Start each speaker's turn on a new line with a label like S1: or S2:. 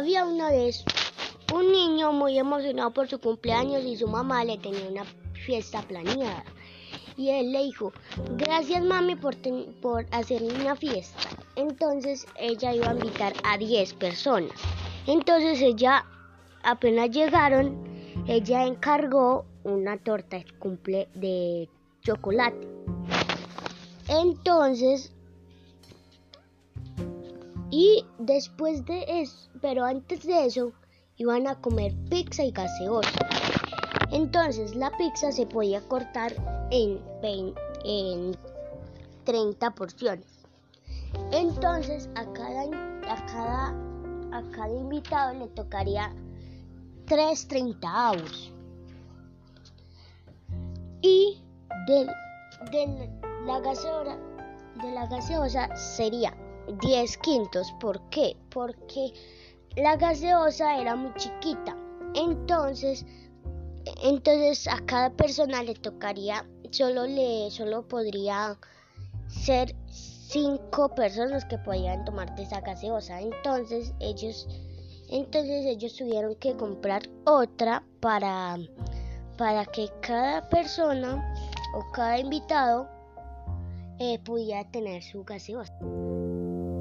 S1: Había una vez un niño muy emocionado por su cumpleaños y su mamá le tenía una fiesta planeada. Y él le dijo, gracias mami por, por hacerme una fiesta. Entonces ella iba a invitar a 10 personas. Entonces ella, apenas llegaron, ella encargó una torta de de chocolate. Entonces, y después de eso, pero antes de eso, iban a comer pizza y gaseosa. Entonces la pizza se podía cortar en, en 30 porciones. Entonces a cada, a cada, a cada invitado le tocaría 3 avos. Y de, de, la gaseosa, de la gaseosa sería 10 quintos. ¿Por qué? Porque la gaseosa era muy chiquita. Entonces, entonces a cada persona le tocaría, solo le, solo podría ser cinco personas que podían tomar de esa gaseosa. Entonces ellos, entonces ellos tuvieron que comprar otra para, para que cada persona o cada invitado eh, pudiera tener su gaseosa.